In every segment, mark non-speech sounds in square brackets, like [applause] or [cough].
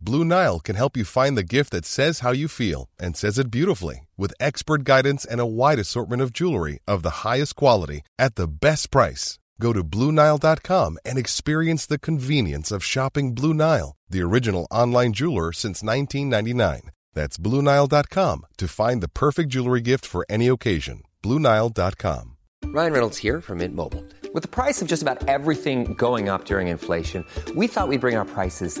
Blue Nile can help you find the gift that says how you feel and says it beautifully with expert guidance and a wide assortment of jewelry of the highest quality at the best price. Go to BlueNile.com and experience the convenience of shopping Blue Nile, the original online jeweler since 1999. That's BlueNile.com to find the perfect jewelry gift for any occasion. BlueNile.com. Ryan Reynolds here from Mint Mobile. With the price of just about everything going up during inflation, we thought we'd bring our prices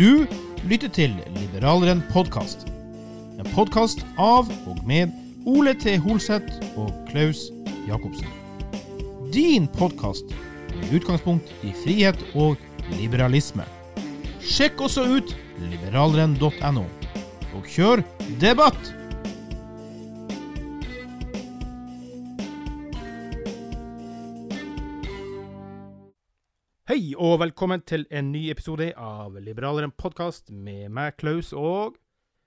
Du lytter til Liberaleren podkast. En podkast av og med Ole T. Holseth og Klaus Jacobsen. Din podkast med utgangspunkt i frihet og liberalisme. Sjekk også ut liberaleren.no, og kjør debatt! Og velkommen til en ny episode av Liberaleren podkast med meg, Klaus, og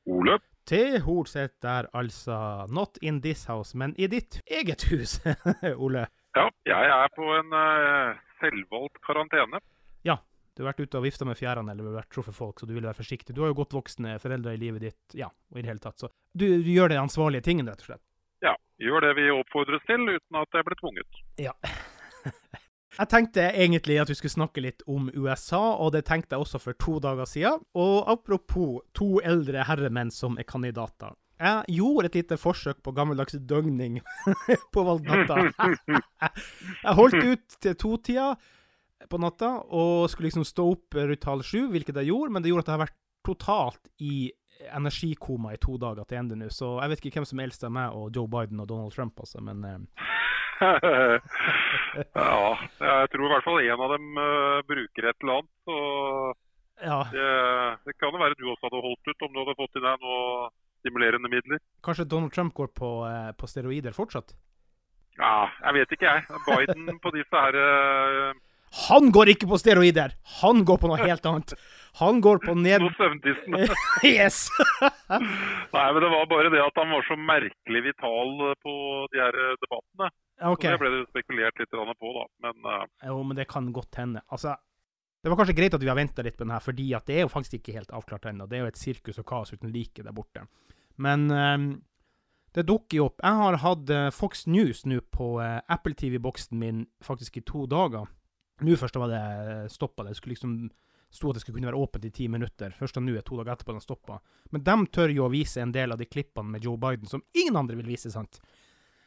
Ole? til Horset der, altså. Not in this house, men i ditt eget hus, [laughs] Ole. Ja, jeg er på en uh, selvvalgt karantene. Ja, du har vært ute og vifta med fjærene eller vært truffet folk, så du vil være forsiktig. Du har jo godt voksne foreldre i livet ditt, ja, og i det hele tatt. Så du, du gjør de ansvarlige tingene, rett og slett. Ja, gjør det vi oppfordres til uten at jeg blir tvunget. Ja. Jeg tenkte egentlig at vi skulle snakke litt om USA, og det tenkte jeg også for to dager siden. Og apropos to eldre herremenn som er kandidater. Jeg gjorde et lite forsøk på gammeldags døgning [laughs] på valgnatta. [laughs] Jeg holdt ut til totida på natta og skulle liksom stå opp rundt halv sju, hvilket jeg gjorde, men det gjorde at jeg har vært totalt i energikoma i to dager til ende nå. Så jeg vet ikke hvem som er eldst av meg og Joe Biden og Donald Trump, altså, men eh, [laughs] ja, jeg tror i hvert fall en av dem eh, bruker et eller annet. Så ja. det, det kan jo være du også hadde holdt ut om du hadde fått i deg noe stimulerende midler. Kanskje Donald Trump går på, eh, på steroider fortsatt? Ja, jeg vet ikke jeg. Biden på disse her eh, Han går ikke på steroider! Han går på noe helt annet. Han går på ned... noe søvntissen. [laughs] Yes! Nei, men det var bare det at han var så merkelig vital på de her debattene. OK. Så det ble det spekulert litt på, da. Men uh... Jo, men det kan godt hende. Altså, det var kanskje greit at vi har venta litt på den her, fordi at det er jo faktisk ikke helt avklart ennå. Det er jo et sirkus og kaos uten like der borte. Men ehm, det dukker jo opp. Jeg har hatt eh, Fox News nå på uh, Apple TV-boksen min faktisk i to dager. Nå først var det stoppa. Det skulle liksom sto at det skulle kunne være åpent i ti minutter. Først nå er to dager etterpå den stoppa. Men de tør jo å vise en del av de klippene med Joe Biden som ingen andre vil vise, sant?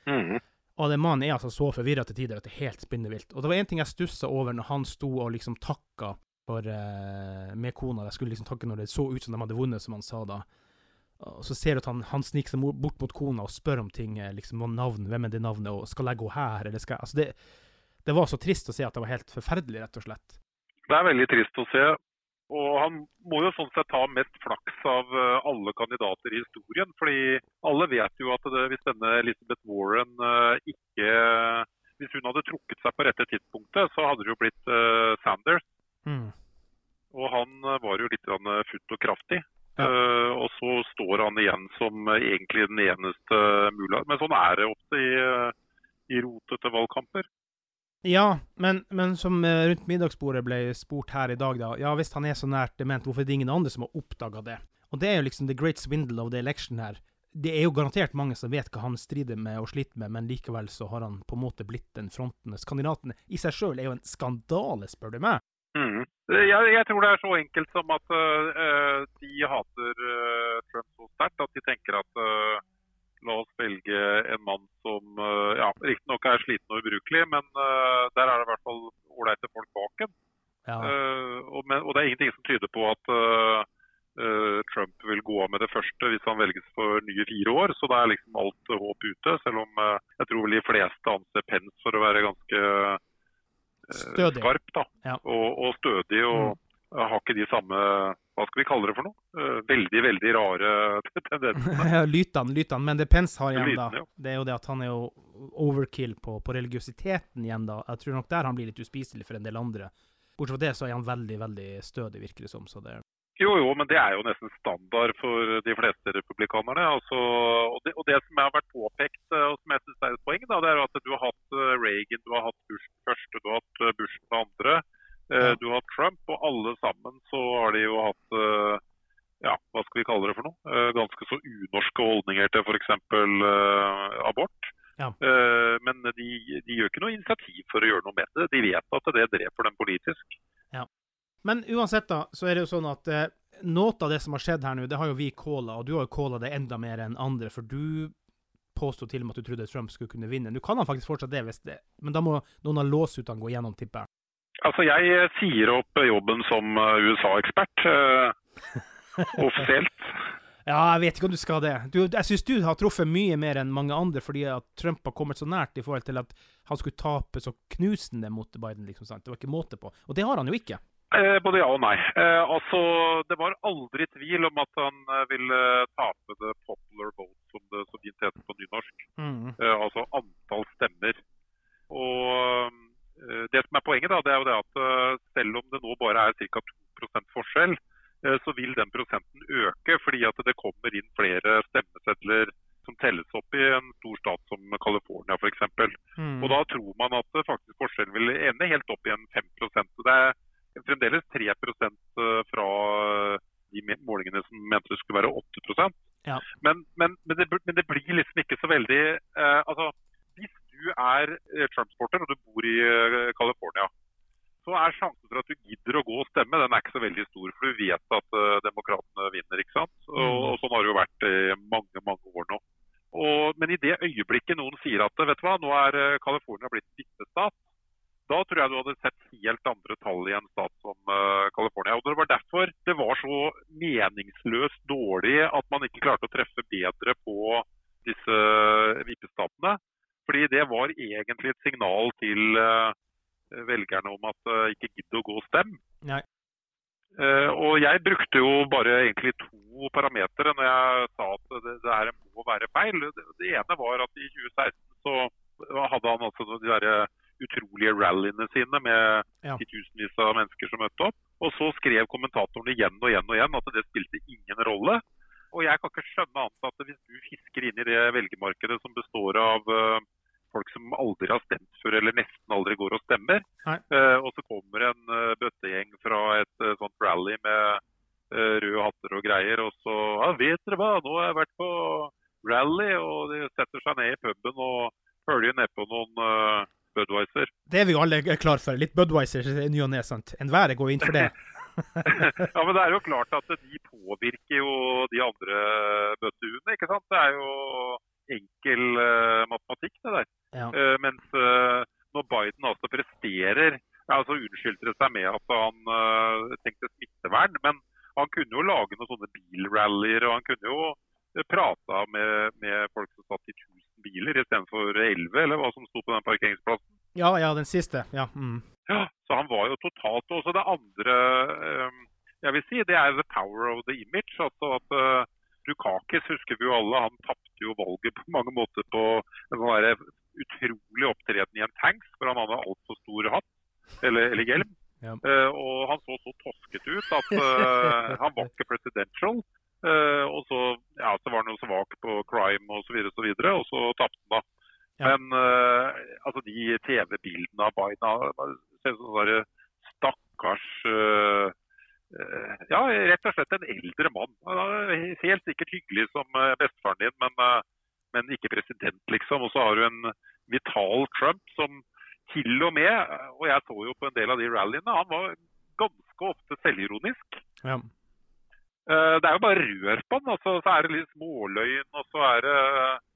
mhm. Og den mannen er altså så forvirra til tider at det er helt spinnevilt. Og det var én ting jeg stussa over når han sto og liksom takka for, eh, med kona. Jeg skulle liksom takke når det så ut som de hadde vunnet, som han sa da. Og så ser du at han, han sniker seg bort mot kona og spør om ting, eh, liksom navn, hvem er det navnet, og skal jeg gå her, eller skal jeg Altså, det, det var så trist å se at det var helt forferdelig, rett og slett. Det er veldig trist å se. Og han må jo sånn sett ha mest flaks av eh, alle kandidater i historien. fordi alle vet jo at det, hvis denne Elizabeth Warren eh, ikke Hvis hun hadde trukket seg på rette tidspunktet, så hadde det jo blitt eh, Sanders. Mm. Og han eh, var jo litt grann, eh, futt og kraftig. Ja. Eh, og så står han igjen som eh, egentlig den eneste mulige. Men sånn er det ofte i, eh, i rotete valgkamper. Ja, men, men som eh, rundt middagsbordet ble spurt her i dag, da. Ja, hvis han er så nært dement, hvorfor er det ingen andre som har oppdaga det? Og det er jo liksom the great swindle of the election her. det er jo garantert mange som vet hva han strider med og sliter med, men likevel så har han på en måte blitt den frontende. Kandidaten i seg sjøl er jo en skandale, spør du meg. Mm. Jeg, jeg, tror det er så enkelt som at uh, de hater uh, Trump så sterkt at de tenker at uh, la oss velge en mann som uh, ja, riktignok er sliten og ubrukelig, men der er det i hvert fall ålreite folk bak en. Ja. Og, men, og, det er ingenting som tyder på at Trump vil gå av med det første hvis han velges for nye fire år. Så da er liksom alt håp ute. Selv om jeg tror vel de fleste anser Pence for å være ganske stødig. skarp da, ja. og, og, stødig. og mm. har ikke de samme hva skal vi kalle det for noe? Eh, veldig, veldig rare [laughs] tendenser. [laughs] lytene, lytene. Men det Pence har igjen, da, det er jo det at han er jo overkill på, på religiøsiteten igjen, da. Jeg tror nok der han blir litt uspiselig for en del andre. Bortsett fra det, så er han veldig, veldig stødig, virker det som. så det jo, jo, men det er jo nesten standard for de fleste republikanerne. Altså, og, det, og, det, som har vært påpekt, eh, og som jeg synes er et poeng, da, det er at du har hatt eh, Reagan, du har hatt Bush den første, du har hatt Bush den andre. Ja. Du har Trump, og alle sammen så har de jo hatt ja, hva skal vi kalle det for noe? Ganske så unorske holdninger til f.eks. Abort. Ja. Men de, de, gjør ikke noe initiativ for å gjøre noe med det. De vet at det dreper dem politisk. Ja. Men uansett, da, så er det jo sånn at eh, noe av det som har skjedd her nå, det har jo vi calla, og du har jo calla det enda mer enn andre, for du påsto til og med at du trodde Trump skulle kunne vinne. Nå kan han faktisk fortsatt det, det men da må noen av låsutene gå gjennom, tipper jeg. Altså, jeg eh, sier opp jobben som eh, USA-ekspert. Uh, [laughs] offisielt. Ja, jeg vet ikke om du skal det. Du, jeg syns du har truffet mye mer enn mange andre, fordi at Trump har kommet så nært i forhold til at han skulle tape så knusende mot Biden. liksom sant? Det var ikke måte på. Og det har han jo ikke. Eh, både ja og nei. Eh, altså, Det var aldri tvil om at han eh, ville tape the popular vote, som det så fint heter på nynorsk. Mm. Eh, altså antall stemmer. Og eh, Det som er poenget, da, det er jo det at eh, selv om det nå bare er ca. 2% forskjell, så vil den prosenten øke fordi at det kommer inn flere stemmesedler som telles opp i en stor stat som California f.eks. Mm. Og da tror man at faktisk forskjellen vil ende helt opp i en 5 så Det er fremdeles 3 eh, fra de målingene som mente det skulle være 8 ja. men, men, men, det, men, det, blir liksom ikke så veldig eh, altså, du er eh, Trump-sporter og du bor i eh, California, så er sjansen for at du gidder å gå og stemme, den er ikke så veldig stor. For du vet at uh, demokratene vinner. ikke sant? Og, mm. og, sånn har det jo vært i mange mange år nå. Og, men i det øyeblikket noen sier at vet du hva, nå er California blitt bittestat, da tror jeg du hadde sett helt andre tall i en stat som uh, California. Og Det var derfor det var så meningsløst dårlig at man ikke klarte å treffe bedre på disse uh, vippestatene. Fordi det var egentlig et signal til uh, velgerne om at uh, ikke gidd å gå og stemme. Uh, og jeg brukte jo bare egentlig to parametere når jeg sa at det, det her må være feil. Det, det, ene var at i 2016 så hadde han altså de derre utrolige rallyene sine med ja. titusenvis av mennesker som møtte opp. Og så skrev kommentatorene igjen og igjen og igjen at det spilte ingen rolle. Og jeg kan ikke skjønne annet at hvis du fisker inn i det velgermarkedet som består av uh, folk som aldri har stemt før, eller nesten aldri går og stemmer, uh, og så kommer en uh, bøttegjeng fra et sånt rally med røde hatter og greier, og så ja, vet dere hva, nå har jeg vært på rally, og de setter seg ned i puben og følger nedpå noen Budweiser. Det er vi jo alle klar for. Litt Budwiser i ny og ne, sant? Enhver går inn for det. [laughs] ja, men det er jo klart at de påvirker jo de andre bøttehuene, ikke sant. Det er jo enkel uh, matematikk, det der. Ja. Uh, mens uh, når Biden altså presterer unnskyldte seg med at han tenkte smittevern, men han kunne jo lage noen sånne bilrallyer, og han kunne jo prata med, med folk som satt i 1000 biler istedenfor 11, eller hva som sto på den parkeringsplassen. Ja, ja, den siste. Ja. Mm. ja så han var jo totalt Også det andre um, jeg vil si, det er the power of the image. altså at Dukakis husker vi jo alle, han tapte jo valget på mange måter på en sånn utrolig opptreden i en tanks, for han hadde altfor stor hatt, eller, eller hjelm. Ja. Uh, og han så så tosket ut at uh, han var ikke presidential. Uh, og så, ja, så var han jo svak på crime osv., og, så videre, og, så videre, og så tapte han da. Ja. Men uh, altså de TV-bildene av Biden ser ut som sånne stakkars Ja, ja, rett og slett en eldre mann. Helt sikkert hyggelig som bestefaren din, men, men ikke president, liksom. Og så har du en vital Trump som til og med, og jeg så jo på en del av de rallyene, han var ganske ofte selvironisk. Ja. Det er jo bare rør på den. Altså, så er det litt småløgn, og så, er det,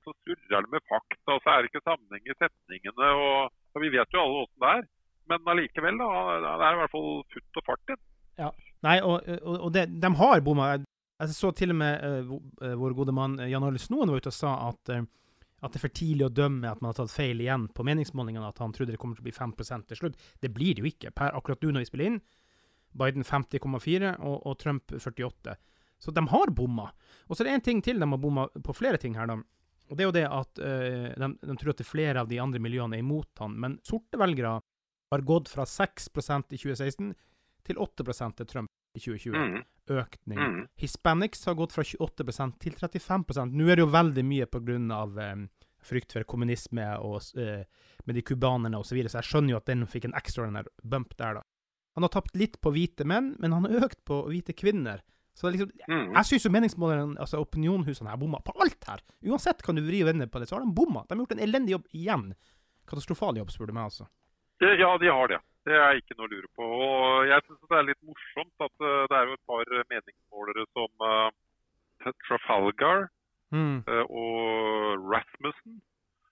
så surrer det med fakta, og så er det ikke sammenheng i setningene. og, og Vi vet jo alle åssen det er. Men allikevel, da. Det er i hvert fall futt og fart inn. Ja. Nei, og, og, og det, de har bomma. Jeg så til og med uh, vår gode mann Jan Arild Snoen var ute og sa at, uh, at det er for tidlig å dømme at man har tatt feil igjen på meningsmålingene. At han trodde det kommer til å bli 5% til slutt. Det blir det jo ikke. Per akkurat nå når vi spiller inn. Biden 50,4 og, og, Trump 48. Så de har bomma. Og så er det én ting til de har bomma på flere ting her, da. Og det er jo det at uh, de, de, tror at det er flere av de andre miljøene er imot han. Men sorte velgere har gått fra 6% i 2016 til 8% til Trump i 2020. Mm. Økning. Mm. Hispanics har gått fra 28% til 35% Nå er det jo veldig mye pga. Um, frykt for kommunisme og, uh, med de cubanerne osv., så, videre, så jeg skjønner jo at den fikk en ekstraordinær bump der, da. Han har tapt litt på hvite menn, men han har økt på hvite kvinner. Så liksom, mm. Jeg syns meningsmålerne, altså opinionhusene har bomma på alt her. Uansett kan du vri og vende på det, så har de bomma. De har gjort en elendig jobb igjen. Katastrofal jobb, spør du meg, altså. Ja, de har det. Det er ikke noe å lure på. Og jeg syns det er litt morsomt at uh, det er jo et par meningsmålere som uh, Trafalgar mm. uh, og Rasmussen.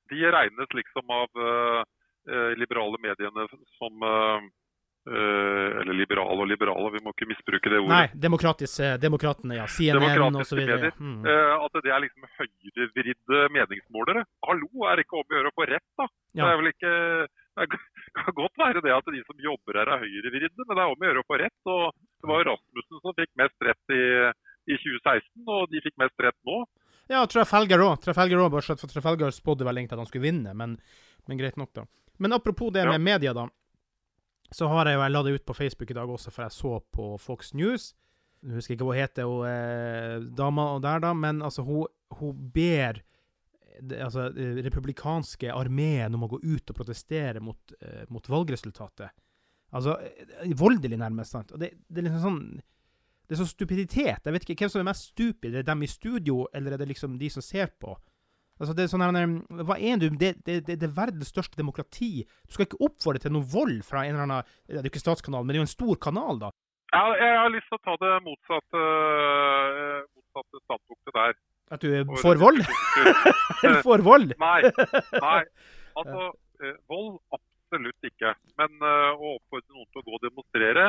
De regnes liksom av liberale mediene som eller liberale og liberale, vi må ikke misbruke det ordet. Nei, demokratiske, demokratene, ja. CNN osv. Mm. At det er liksom høyrevridde meningsmålere. Hallo, er det ikke om å gjøre å få rett, da? Ja. Det er vel ikke det [laughs] kan godt være det at de som jobber her er høyrevridde, men det er om å gjøre å få rett. og Det var Rasmussen som fikk mest rett i, i 2016, og de fikk mest rett nå. Ja, Trafalgar òg. Trafalgar òg, for Trafalgar spådde vel egentlig at han skulle vinne, men, men, greit nok, da. Men apropos det med media, da. Så har jeg jo, jeg la det ut på Facebook i dag også, for jeg så på Fox News. Jeg husker ikke hva hun heter, hun eh, dama der, da, men altså, hun, hun ber det, altså, republikanske armeen om å gå ut og protestere mot, mot valgresultatet. Altså, voldelig, nærmest. sant? Og det, det, er liksom sånn Det er sånn stupiditet. Jeg vet ikke hvem som er mest stupid. Er det dem i studio, eller er det liksom de som ser på? Altså, det er sånn her, Hva er du? Det, det, det, det er verdens største demokrati. Du skal ikke oppfordre til noe vold fra en eller annen Det er jo ikke statskanal, men det er jo en stor kanal, da. Ja, jeg har lyst til å ta det motsatte, uh, motsatte standpunktet der. At du er for vold? [laughs] [laughs] For vold? Nei. nei. [laughs] Altså, eh, vold absolutt ikke. Men å oppfordre noen til å gå og demonstrere,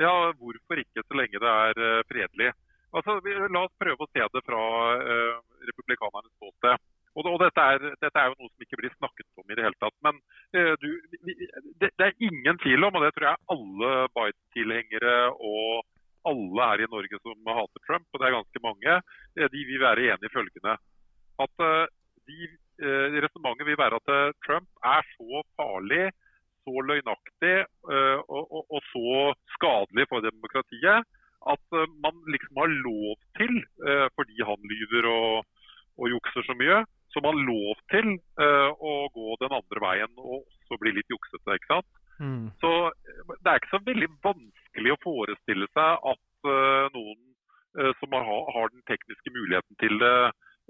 ja, hvorfor ikke så lenge det er fredelig? Altså, La oss prøve å se det fra republikanernes ståsted. Og, og dette, er, dette, er, jo noe som ikke blir snakket om i det hele tatt. Men du, vi, det, det, er ingen tvil om, og det tror jeg alle Biden-tilhengere og alle her i Norge som hater Trump, og det er ganske mange, eh, de vil være enig i følgende. At eh, de, eh, Resonnementet vil være at Trump er så farlig, så løgnaktig og, og, og så skadelig for demokratiet at man liksom har lov til, fordi han lyver og, og jukser så mye, så man lov til å gå den andre veien og også bli litt juksete. ikke sant? Mm. Så det er ikke så veldig vanskelig å forestille seg at uh, noen uh, som har, har, den tekniske muligheten til det,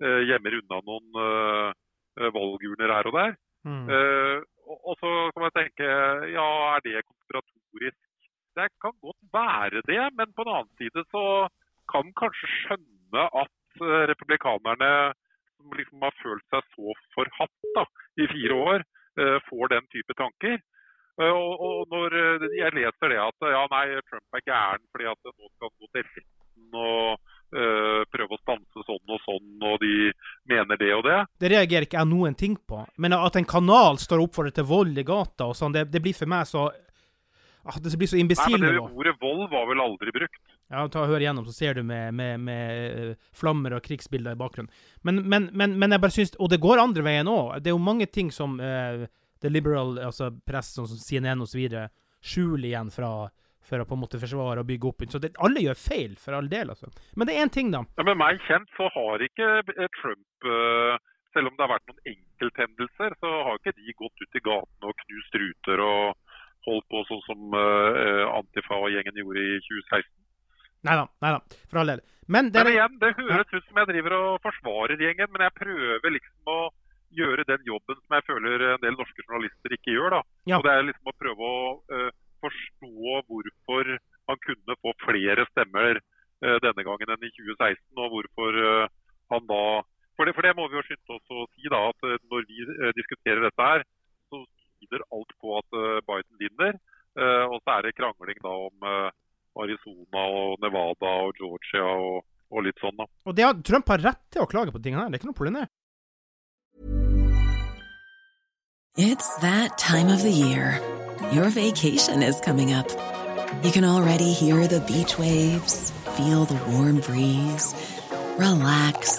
uh, gjemmer unna noen valgurner her og der. Mm. Og, og, så kan man tenke ja, er det konspiratorisk? Det kan godt være det, men på en annen side så kan kanskje skjønne at republikanerne som liksom har følt seg så forhatt da, i fire år, får den type tanker. Eh, og, og, når eh, jeg leser det at ja, nei, Trump er gæren fordi at nå skal han gå til retten og uh, prøve å stanse sånn og sånn, og de mener det og det Det reagerer ikke jeg noen ting på. Men at en kanal står opp for det til vold i gata og sånn, det, det, blir for meg så ah, Det blir så imbesil nivå. Ordet vold var vel aldri brukt. Ja, ta og Hør igjennom, så ser du med, med, med flammer og krigsbilder i bakgrunnen. Men, men, men, men, jeg bare syns Og det går andre veien òg. Det er jo mange ting som uh, the liberal altså press, sånn som CNN osv., skjuler igjen fra for å på en måte forsvare og bygge opp. Så det, alle gjør feil, for all del. altså. Men det er én ting, da. Ja, men meg kjent så har ikke eh, Trump, uh, selv om det har vært noen enkelthendelser, så har ikke de gått ut i gatene og knust ruter og holdt på sånn som uh, Antifa og gjengen gjorde i 2016. Nei da, for all del. Men det Men igjen, det høres ut som jeg driver og forsvarer gjengen, men jeg prøver liksom å gjøre den jobben som jeg føler en del norske journalister ikke gjør. da. Ja. Og Det er liksom å prøve å uh, forstå hvorfor han kunne få flere stemmer uh, denne gangen enn i 2016, og hvorfor uh, han da for det, for det må vi jo skynde oss å si, da, at eh, når vi eh, diskuterer dette her, så tyder alt på at eh, Biden vinner. Eh, og så er det krangling da om Arizona og Nevada og Georgia og, og litt sånn, da. Og det har, Trump har rett til å klage på tingene her. Det er ikke noe problem. det. It's that time of the year. Your vacation is coming up. You can already hear the beach waves, feel the warm breeze, relax,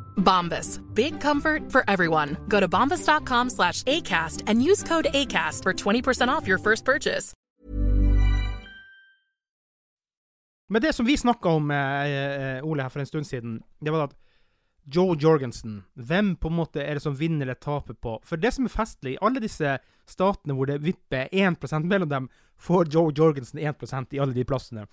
Bombas. Big comfort for everyone. Go to bombas.com slash ACAST and use code ACAST for 20% off your first purchase. Men det som vi snakka om, eh, eh, Ole, her for en stund siden, det var at Joe Jorgensen Hvem på en måte er det som vinner eller taper på? For det som er festlig, i alle disse statene hvor det vipper 1 mellom dem, får Joe Jorgensen 1 i alle de plassene.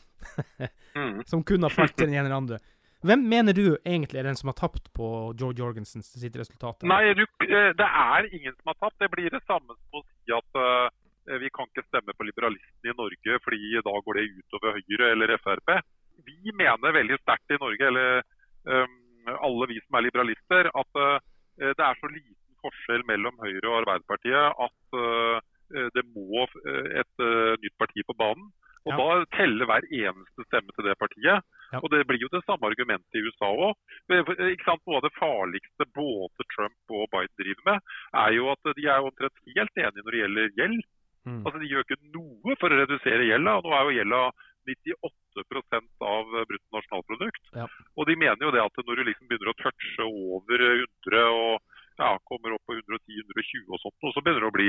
Mm. [laughs] som kunne ha falt til den ene eller andre. Hvem mener du egentlig er den som har tapt på Joe Jorgensen sitt resultat? Nei, du, eh, det er ingen som har tapt. Det blir det samme som å si at uh, vi kan ikke stemme på liberalistene i Norge fordi da går det utover Høyre eller Frp. Vi mener veldig sterkt i Norge, eller um, alle vi som er liberalister, at uh, det er så liten forskjell mellom Høyre og Arbeiderpartiet at uh, det må et nytt parti på banen. Og Ja. Da teller hver eneste stemme til det partiet. Ja. Og Det blir jo det samme argumentet i USA òg. Noe av det farligste både Trump og Biden driver med, er jo at de er omtrent helt enige når det gjelder gjeld. Mm. Altså De gjør ikke noe for å redusere gjelda. Nå er jo gjelda 98% av bruttonasjonalprodukt. Ja. Og de mener jo det at når du liksom begynner å touche over 100 og ja, kommer opp på 110-120 og sånt, og så begynner det å bli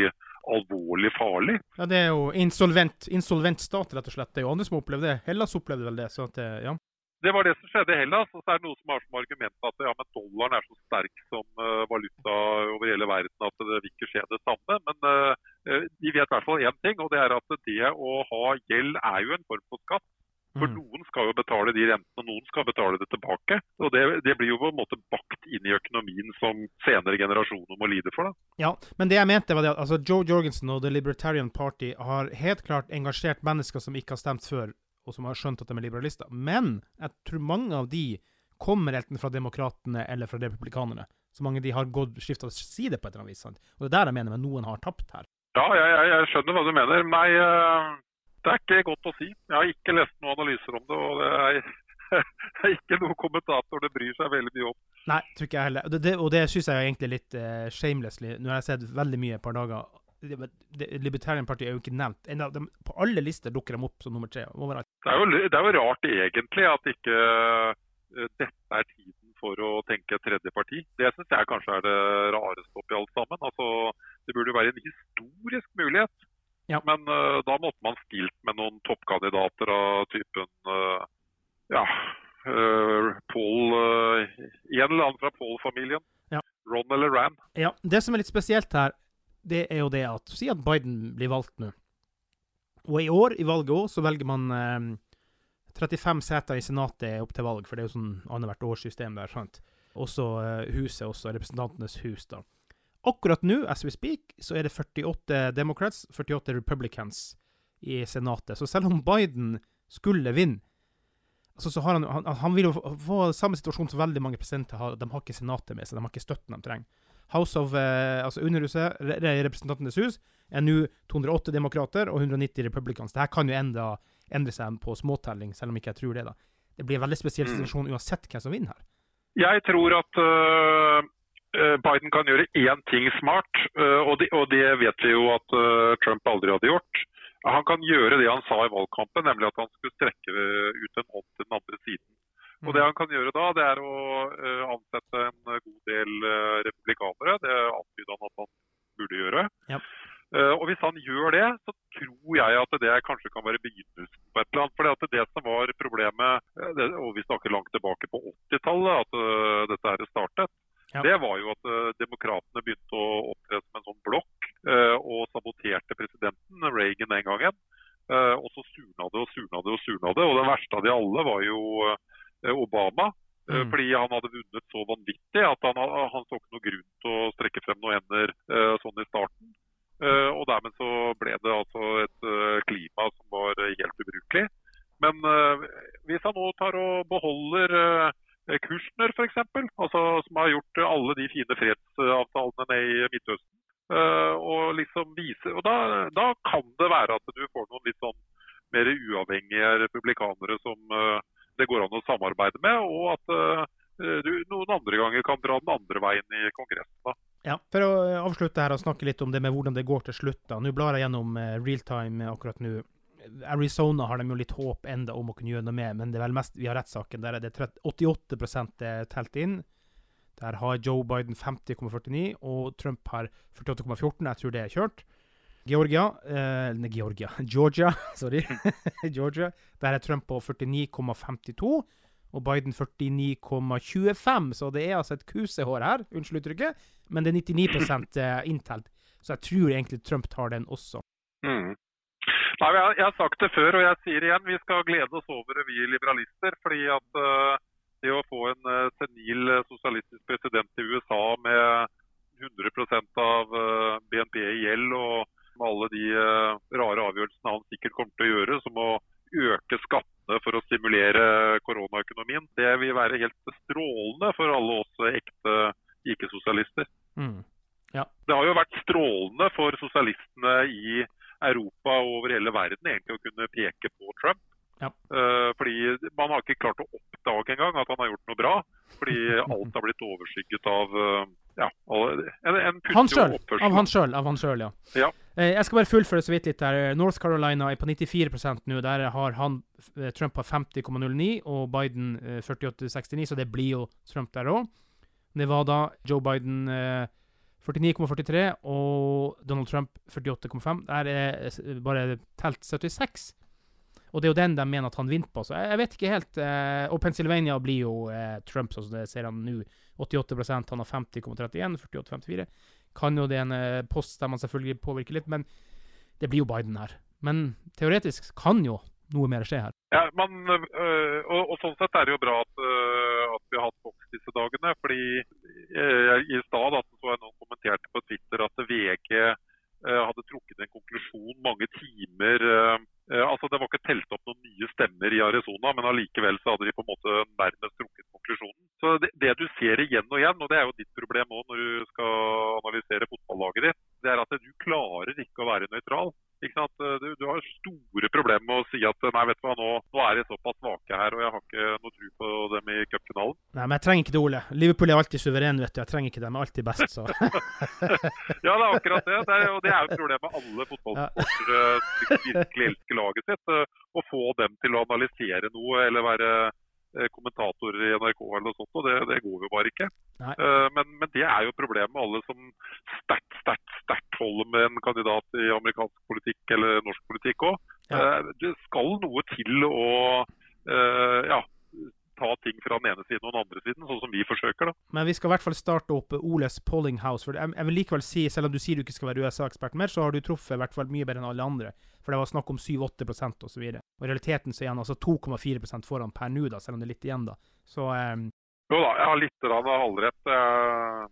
alvorlig farlig. Ja, det er jo insolvent, insolvent stat, rett og slett. Det er jo andre som har opplevd det. Hellas opplevde vel det. så at, det- ja. Det var det som skjedde i Hellas. Og så er det noe som har som argument at ja, men dollaren er så sterk som eh, valuta over hele verden at det vil ikke skje det samme. Men eh, eh, de vet i hvert fall én ting, og det er at det å ha gjeld er jo en form for skatt. For Mm. noen skal jo betale de rentene, og noen skal betale det tilbake. Og det, det blir jo på en måte bakt inn i økonomien som senere generasjoner må lide for. da. Ja, men det jeg mente var det at altså, Joe Jorgensen og The Libertarian Party har helt klart engasjert mennesker som ikke har stemt før, og som har skjønt at de er liberalister. Men jeg tror mange av de kommer enten fra demokratene eller fra republikanerne. Så mange av de har gått skifta side på et eller annet vis. sant? Og det er der jeg mener at noen har tapt her. Ja, jeg, jeg, jeg skjønner hva du mener. Nei, eh, det er ikke godt å si. Jeg har ikke lest noen analyser om det. og det er, [laughs] det er ikke noen kommentator det bryr seg veldig mye om. Nei, tror ikke jeg heller. Det, det, og det syns jeg er egentlig litt uh, shamelessly. Nå har jeg sett veldig mye et par dager. Det, det, Libertarian Party er jo ikke nevnt. Dem, på alle lister dukker de opp som nummer tre. overalt. Det er jo, det er jo rart egentlig at ikke eh, dette er tiden for å tenke et tredje parti. Det syns jeg kanskje er det rareste oppi alt sammen. Altså, det burde jo være en historisk mulighet. Ja. Men uh, da måtte man stilt med noen toppkandidater av typen uh, ja, Paul En eller annen fra Paul-familien. Ja. Ron eller Ran. Ja, Det som er litt spesielt her, det er jo det at Si at Biden blir valgt nå. Og i år, i valget òg, så velger man eh, 35 seter i Senatet opp til valg, for det er jo sånn annethvert årssystem der. sant? Også eh, huset, også Representantenes hus, da. Akkurat nå, as we speak, så er det 48 Democrats, 48 Republicans i Senatet. Så selv om Biden skulle vinne, altså så har han, han, han vil jo få- samme situasjon som veldig mange presidenter har. De har ikke Senatet med seg, de har ikke støtten de trenger. House of, eh, altså Underhuset, re, re, Representantenes hus, er nå 208 demokrater og 190 republicans. Dette kan jo enda endre seg på småtelling, selv om ikke jeg tror det. da. Det blir en veldig spesiell Mm. situasjon uansett hvem som vinner her. Jeg tror at øh, Biden kan gjøre én ting smart, uh, og, det, og det vet vi jo at uh, Trump aldri hadde gjort. Han kan gjøre det han sa i valgkampen, nemlig at han skulle strekke ut en hånd til den andre siden. Og Det han kan gjøre da, det er å øh, ansette en god del øh, republikanere. Det antyder han at han burde gjøre. Ja. Eh, og Hvis han gjør det, så tror jeg at det kanskje kan være begynnelsen på et eller annet. For det som var problemet, eh, det, og vi snakker langt tilbake på 80-tallet, at eh, dette her startet, Ja. det var jo at demokratene begynte å opptre som en sånn blokk eh, og saboterte presidenten, Reagan den gangen. Eh, og så surna det og surna det og surna det. Og den verste av de alle var jo eh, Obama. Eh, Mm. Fordi han hadde vunnet så vanvittig at han, han så ikke noe grunn til å strekke frem noen hender eh, sånn i starten. Eh, og dermed så ble det altså et eh, klima som var eh, helt ubrukelig. Men eh, hvis han nå tar og beholder Kushner f.eks., altså, som har gjort eh, alle de fine fredsavtalene ned i Midtøsten, eh, og liksom vise, og da, da kan det være at du får noen litt sånn mer uavhengige republikanere som eh, det går an å samarbeide med, og at eh, du noen andre ganger kan dra den andre veien i Kongressen. da. Ja, For å eh, avslutte her og snakke litt om det med hvordan det går til slutt. da. Nå blar jeg gjennom eh, realtime akkurat nå. Arizona har de jo litt håp enda om å kunne gjøre noe med, men det er vel mest via rettssaken. Der er det 30 88 er telt inn. Der har Joe Biden 50,49, og Trump har 48,14. Jeg tror det er kjørt. Georgia eh, Nei, Georgia. [laughs] Georgia, sorry. [laughs] Georgia. Der er Trump på 49,52 og Biden 49,25. Så det er altså et kusehår her, unnskyld uttrykket, men det er 99 eh, inntelt. Så jeg tror egentlig Trump tar den også. Mm. Nei, jeg, har sagt det før, og jeg sier igjen, vi skal glede oss over det, vi liberalister. fordi at uh, det å få en uh, senil sosialistisk president i USA med 100% av uh, BNP i gjeld, og med alle de eh, rare avgjørelsene han sikkert kommer til å gjøre, som å øke skattene for å stimulere koronaøkonomien, det vil være helt strålende for alle oss ekte ikke-sosialister. Mm. Ja. Det har jo vært strålende for sosialistene i Europa og over hele verden egentlig å kunne peke på Trump. Ja. Eh, fordi man har ikke klart å oppdage engang at han har gjort noe bra. Fordi [laughs] alt har blitt overskygget av eh, ja, en, en Han selv. Av han sjøl, av han selv, ja. Ja. Eh, Jeg skal bare fullføre så vidt litt der. North Carolina er på 94% nå. Der har han, eh, Trump har 50,09 og Biden eh, 48,69, så det blir jo Trump der òg. Nevada, Joe Biden eh, 49,43 og Donald Trump 48,5. Der er eh, bare telt 76. Og det er jo den de mener at han vinner på. Så jeg, vet ikke helt. Eh, og Pennsylvania blir jo eh, Trump, sånn som det ser han nå. 88 Han har 50,31, 48,54 kan jo det en eh, post der man selvfølgelig påvirker litt, men det blir jo Biden her. Men teoretisk kan jo noe mer skje her. Ja, men, øh, og, og sånn sett er det jo bra at, øh, at vi har hatt Fox disse dagene. fordi øh, I stad så jeg noen kommenterte på Twitter at VG hadde trukket en konklusjon mange timer Eh, altså Det var ikke telt opp noen nye stemmer i Arizona, men allikevel så hadde de på en måte nærmest trukket konklusjonen. Så det, det, du ser igjen og igjen, og det er jo ditt problem òg når du skal analysere fotballaget ditt, det er at du klarer ikke å være nøytral. Sant? Du, du, har store problemer med å si at nei, vet du hva, nå, nå er de såpass svake her, og jeg har ikke noe tro på dem i men jeg trenger ikke det, Ole. Liverpool er alltid suveren, vet du. Jeg trenger ikke dem, er alltid best, så. [laughs] ja, det er akkurat det. det er, og det er jo et problem med alle fotballsportere som virkelig elsker laget sitt. Eh, å få dem til å analysere noe eller være Eh, kommentatorer i NRK eller noe sånt, og det, det går jo bare ikke. Men, men, det er jo problemet med alle som sterkt, sterkt, sterkt holder med en kandidat i amerikansk politikk eller norsk politikk òg. Ja. Det skal noe til å ja, ta ting fra den ene siden og den andre siden, sånn som vi forsøker. da. Men vi skal i hvert fall starte opp Oles Polling House. for jeg, jeg vil likevel si, Selv om du sier du ikke skal være USA-ekspert mer, så har du truffet i hvert fall mye bedre enn alle andre. For det var snakk om 7-8% osv. Og, og i realiteten så er han altså 2,4 foran per nå, da, selv om det er litt igjen. da. Så um... Jo da, jeg har litt halvrett. Jeg,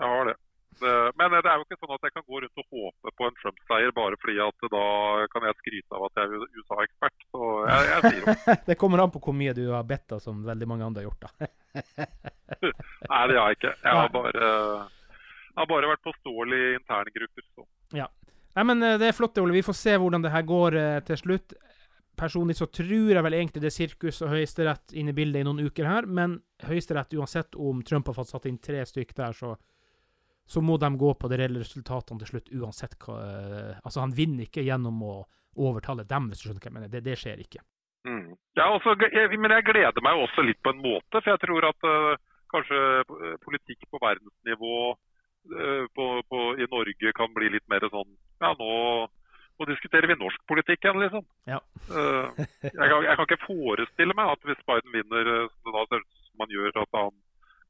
jeg har det. det. Men det er jo ikke sånn at jeg kan gå rundt og håpe på en Trump-seier bare fordi at da kan jeg skryte av at jeg er USA-ekspert. Jeg, jeg sier opp. det kommer an på hvor mye du har bedt, som veldig mange andre har gjort. da. [laughs] Nei, det har jeg ikke. Jeg har bare, jeg har bare vært påståelig i interne grupper. Så. Ja, Nei, men eh, Det er flott, Ole. Vi får se hvordan det her går eh, til slutt. Personlig så tror jeg vel egentlig det er sirkus og Høyesterett inne i bildet i noen uker her, men Høyesterett, uansett om Trump har fått satt inn tre stykk der, så, så må de gå på de reelle resultatene til slutt, uansett hva uh, Altså, han vinner ikke gjennom å overtale dem, hvis du skjønner hva jeg mener. Det, det skjer ikke. Mm. Ja, også, jeg, men jeg gleder meg også litt på en måte, for jeg tror at uh, kanskje politikk på verdensnivå uh, på, på, i Norge kan bli litt mer sånn ja, nå, nå diskuterer vi norsk politikk igjen, liksom. Ja. jeg, kan, jeg, kan, ikke forestille meg at hvis Biden vinner, eh, som han gjør, at han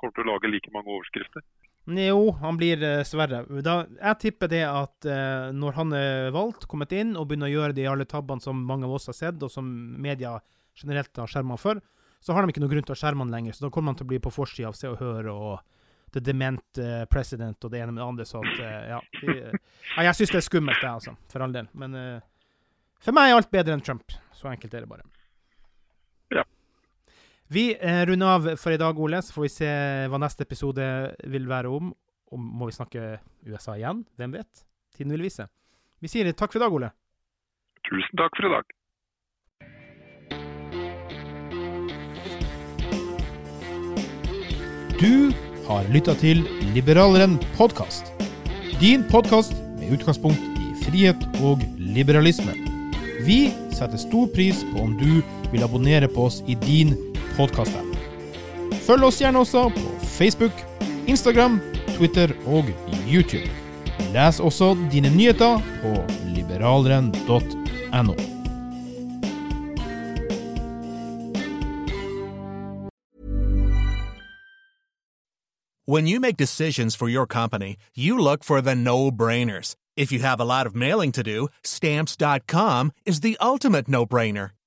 kommer til å lage like mange overskrifter. Jo, han blir uh, Sverre. da, jeg tipper det at uh, når han er valgt, kommet inn og begynner å gjøre de alle tabbene som mange av oss har sett, og som media generelt har skjerma for, så har de ikke noen grunn til å skjerme han lenger. Så da kommer han til å bli på forsida av Se og Hør og The Dement uh, President og det ene med det andre. Så at, ja, vi, Jeg syns det er skummelt, det, altså. For all del. Men for meg er alt bedre enn Trump. Så enkelt er det bare. Vi runder av for i dag, Ole. Så får vi se hva neste episode vil være om. om må vi snakke USA igjen? Hvem vet? Tiden vil vise. Vi sier takk for i dag, Ole. Tusen takk for i dag. Du har lytta til Liberaleren podkast. Din podkast med utgangspunkt i frihet og liberalisme. Vi setter stor pris på om du vil abonnere på oss i din podkast-app. Følg oss gjerne også på Facebook, Instagram, Twitter og YouTube. Les også dine nyheter på liberaleren.no. When you make decisions for your company, you look for the no-brainers. If you have a lot of mailing to do, stamps.com is the ultimate no-brainer.